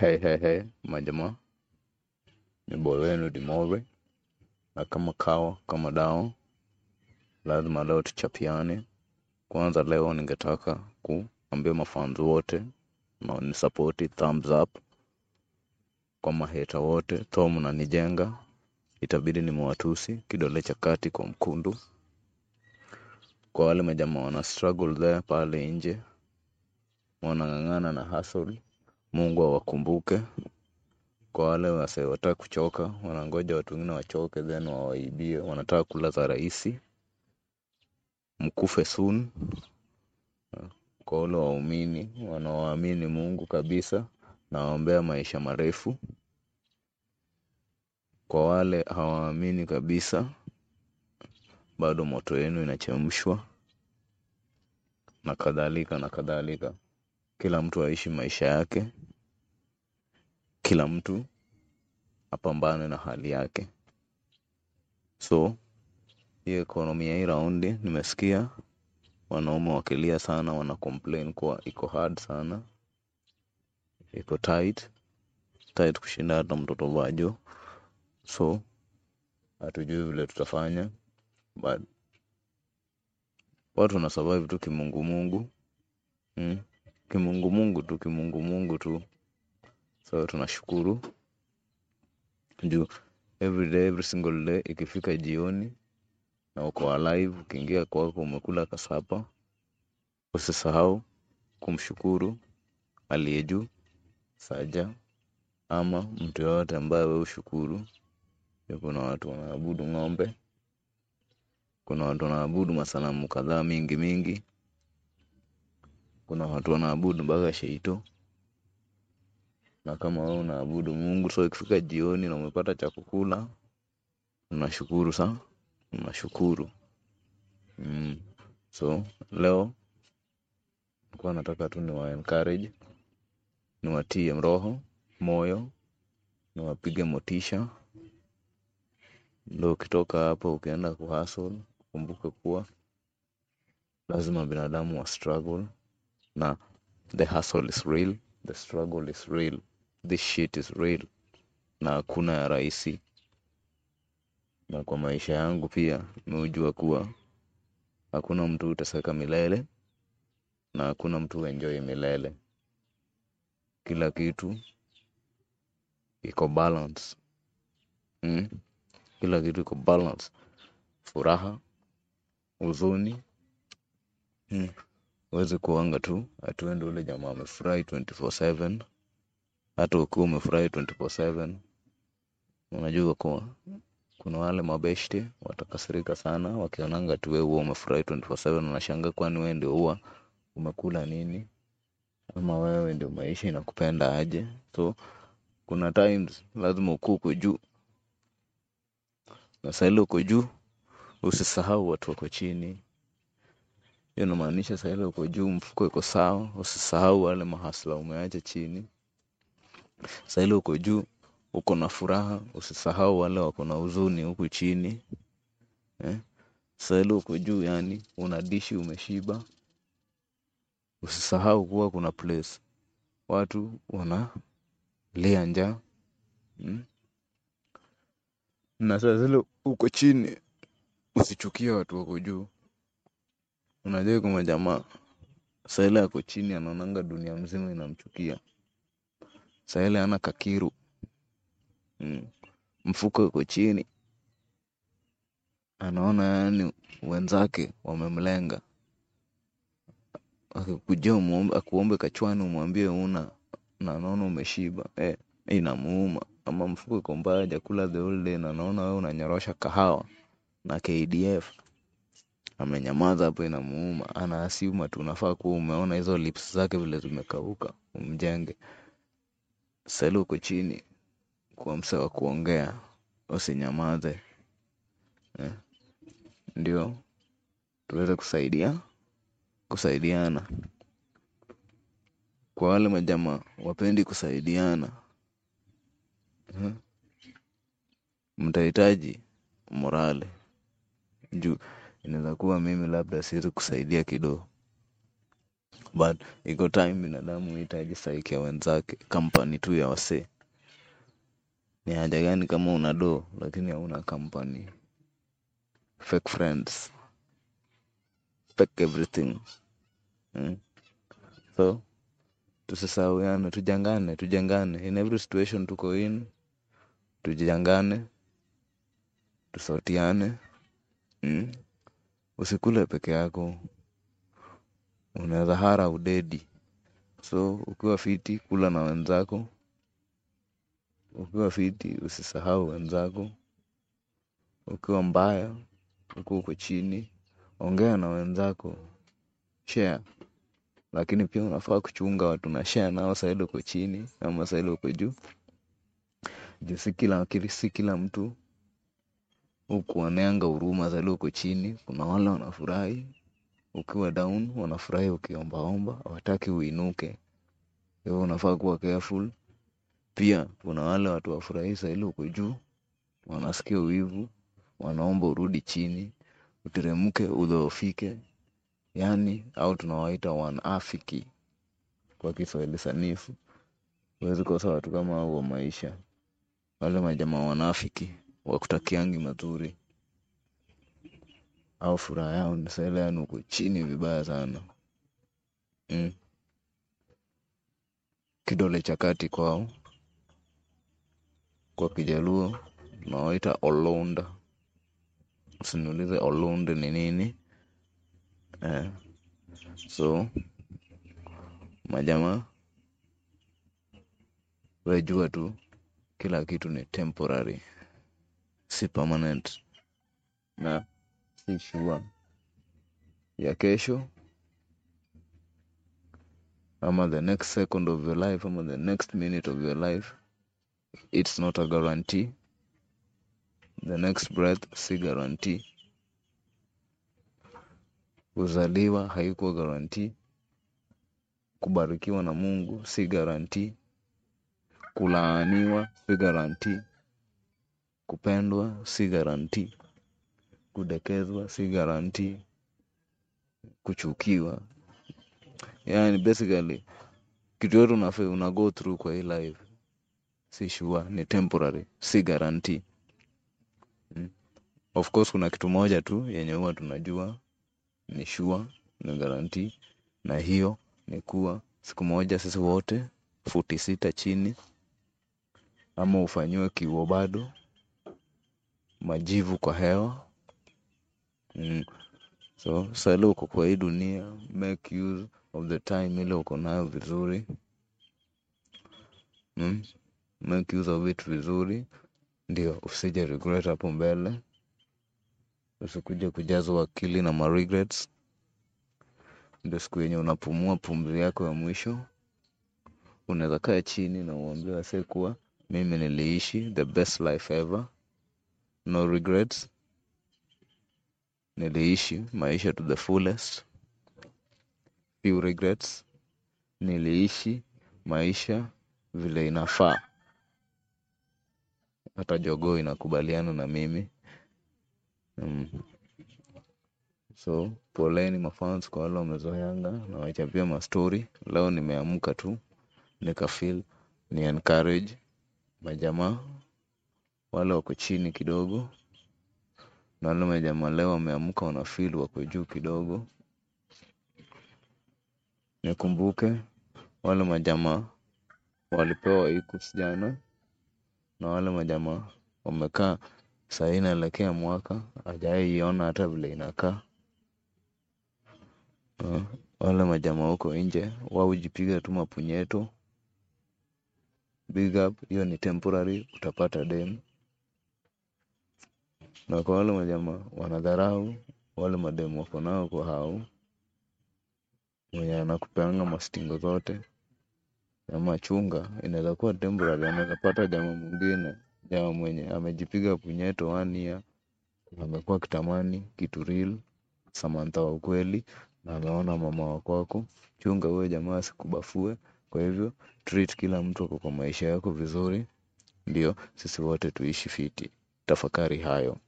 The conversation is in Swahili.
Hey, hey, hey, majamaa, ni boy wenu Dimore, na kama kawa kama dawa, lazima leo tuchapiane. Kwanza leo ningetaka kuambia mafanzi wote na nisapoti thumbs up. Kwa maheta wote, tho mnanijenga, itabidi nimewatusi kidole cha kati kwa mkundu. Kwa wale majamaa wana struggle there pale nje, wanang'ang'ana na hustle, Mungu awakumbuke. Kwa wale wasewataka kuchoka, wanangoja watu wengine wachoke, then wawaibie, wanataka kula za rahisi, mkufe soon. Kwa wale waumini wanaoamini Mungu kabisa, nawaombea maisha marefu. Kwa wale hawaamini kabisa, bado moto yenu inachemshwa, na kadhalika na kadhalika. Kila mtu aishi maisha yake, kila mtu apambane na hali yake. So hii ekonomi ya hii raundi nimesikia wanaume wakilia sana, wana complain kuwa iko hard sana, iko tight tight kushinda hata mtoto vajo. So hatujui vile tutafanya, but watu wana survive tu kimungumungu mm. Kimungumungu tu kimungumungu tu, so tunashukuru juu every day every single day ikifika jioni na uko alive, ukiingia kwako umekula kasapa, usisahau kumshukuru aliye juu saja ama mtu yoyote ambaye we ushukuru. Kuna watu wanaabudu ng'ombe, kuna watu wanaabudu masanamu kadhaa mingi mingi, kuna watu wanaabudu mpaka sheito. Na kama wewe unaabudu Mungu, so ikifika jioni na umepata cha kukula, unashukuru sana, unashukuru mm. So leo nilikuwa nataka tu niwa encourage, niwatie roho moyo, niwapige motisha, ndo ukitoka hapa ukienda kuhustle, kumbuke kuwa lazima binadamu wa struggle. Na the hustle is real, the struggle is real, this shit is real, na hakuna ya rahisi. Na kwa maisha yangu pia nimeujua kuwa hakuna mtu utaseka milele na hakuna mtu enjoy milele. Kila kitu iko balance mm? Kila kitu iko balance, furaha, huzuni mm. Huwezi kuanga tu atuende ule jamaa amefurahi 24/7 hata ukiwa umefurahi 24/7 unajua kuwa kuna wale mabeshte watakasirika sana wakionanga tu wewe huwa umefurahi 24/7 unashanga kwani wewe ndio huwa umekula nini ama wewe ndio maisha inakupenda aje. So kuna times lazima ukuu uko juu. Na sahili uko juu usisahau watu wako chini. Hiyo inamaanisha sahili uko juu mfuko iko sawa usisahau wale mahasla umeacha chini saa ile uko juu uko na furaha usisahau wale wako na huzuni huku chini eh? Sahili uko juu yani una dishi umeshiba usisahau kuwa kuna place watu wanalia njaa mm? na saa zile uko chini usichukie watu wako juu unajua kama jamaa saa ile ako chini anaonanga dunia mzima inamchukia saa ile kakiru. Mm. mfuko uko chini. Anaona yani wenzake wamemlenga. Akikuja akuombe kachwani umwambie una na umeshiba. Eh, inamuuma. Ama mfuko iko mbaya hajakula the whole day unanyorosha kahawa na KDF amenyamaza hapo inamuuma. Anaasiuma tu unafaa kuwa umeona hizo lips zake vile zimekauka umjenge sasa uko chini kwa msa wa kuongea usinyamaze. Eh, ndio tuweze kusaidia kusaidiana. Kwa wale majamaa wapendi kusaidiana. Eh, mtahitaji morale. Juu inaweza kuwa mimi labda siwezi kusaidia kidogo but iko time binadamu huhitaji saiki wenzake kampani tu ya wasee. Ni haja gani kama una do lakini hauna company? Fake friends. Fake everything. Mm. so tusisahauyane, tujangane tujangane. In every situation tuko in tujangane tusautiane. Mm. usikule peke yako unaweza hara udedi. So ukiwa fiti kula na wenzako. Ukiwa fiti usisahau wenzako. Ukiwa mbaya ukiwa uko chini ongea na wenzako. Share. Lakini pia unafaa kuchunga watu na share nao saili uko chini ama saili uko juu. Juu si kila si kila mtu. Hukuoneanga huruma saili uko chini. Kuna wale wanafurahi ukiwa down wanafurahi ukiombaomba hawataki uinuke. Hivyo unafaa kuwa careful. Pia kuna wale watu wafurahi saili uko juu wanasikia wivu wanaomba urudi chini uteremke udhoofike. Yani au tunawaita wanafiki kwa kiswahili sanifu. Huwezi kosa watu kama hao wa maisha. Wale majamaa wanafiki wakutakiangi mazuri au furaha yao nisaile yani uko chini vibaya sana mm. kidole cha kati kwao kwa kijaluo tunawaita olunda. usiniulize olonde ni nini eh. so majamaa wejua tu kila kitu ni temporary si permanent na si ya kesho. Ama the next second of your life ama the next minute of your life. It's not a guarantee. The next breath si guarantee. Kuzaliwa haikuwa guarantee. Kubarikiwa na mungu si guarantee. Kulaaniwa si guarantee. Kupendwa si guarantee kudekezwa si guarantee kuchukiwa yani basically kitu yote unafe una go through kwa hii life si sure ni temporary si guarantee mm. of course kuna kitu moja tu yenye huwa tunajua ni sure ni guarantee na hiyo ni kuwa siku moja sisi wote futi sita chini ama ufanyiwe kiuo bado majivu kwa hewa mm. so sahili uko kwa hii dunia make use of the time ile uko nayo vizuri. Mm. make use of it vizuri. Ndio usije regret hapo mbele. Usikuje kujazwa akili na ma regrets. Ndio siku yenye unapumua pumzi yako ya mwisho. Unaweza kaa chini na uambie wasee kuwa mimi niliishi the best life ever. No regrets niliishi maisha to the fullest. Few regrets. Niliishi maisha vile inafaa. Hata jogoo inakubaliana na mimi. Mm. so poleni mafans kwa wale wamezoeanga. Nawachapia mastori leo nimeamka tu. Nikafil ni encourage majamaa. Wale wako chini kidogo na wale majamaa leo wameamka wanafil wako juu kidogo. Nikumbuke wale majamaa walipewa ikus jana na wale majamaa wamekaa sahii inaelekea mwaka ajaiiona hata vile inakaa. Uh, wale majamaa huko nje wao tu mapunyeto. Big up hiyo ni temporary utapata dem na kwa wale majamaa wanadharau wale mademu wako nao kwa hao mwenye anakupeanga mastingo zote ama chunga inaweza kuwa temporary anaweza pata jamaa mwingine jamaa mwenye amejipiga punyeto one amekuwa kitamani kitu real samantha wa ukweli na ameona mama wa kwako chunga huyo jamaa asikubafue kwa hivyo treat kila mtu ako kwa maisha yako vizuri ndio sisi wote tuishi fiti. Tafakari hayo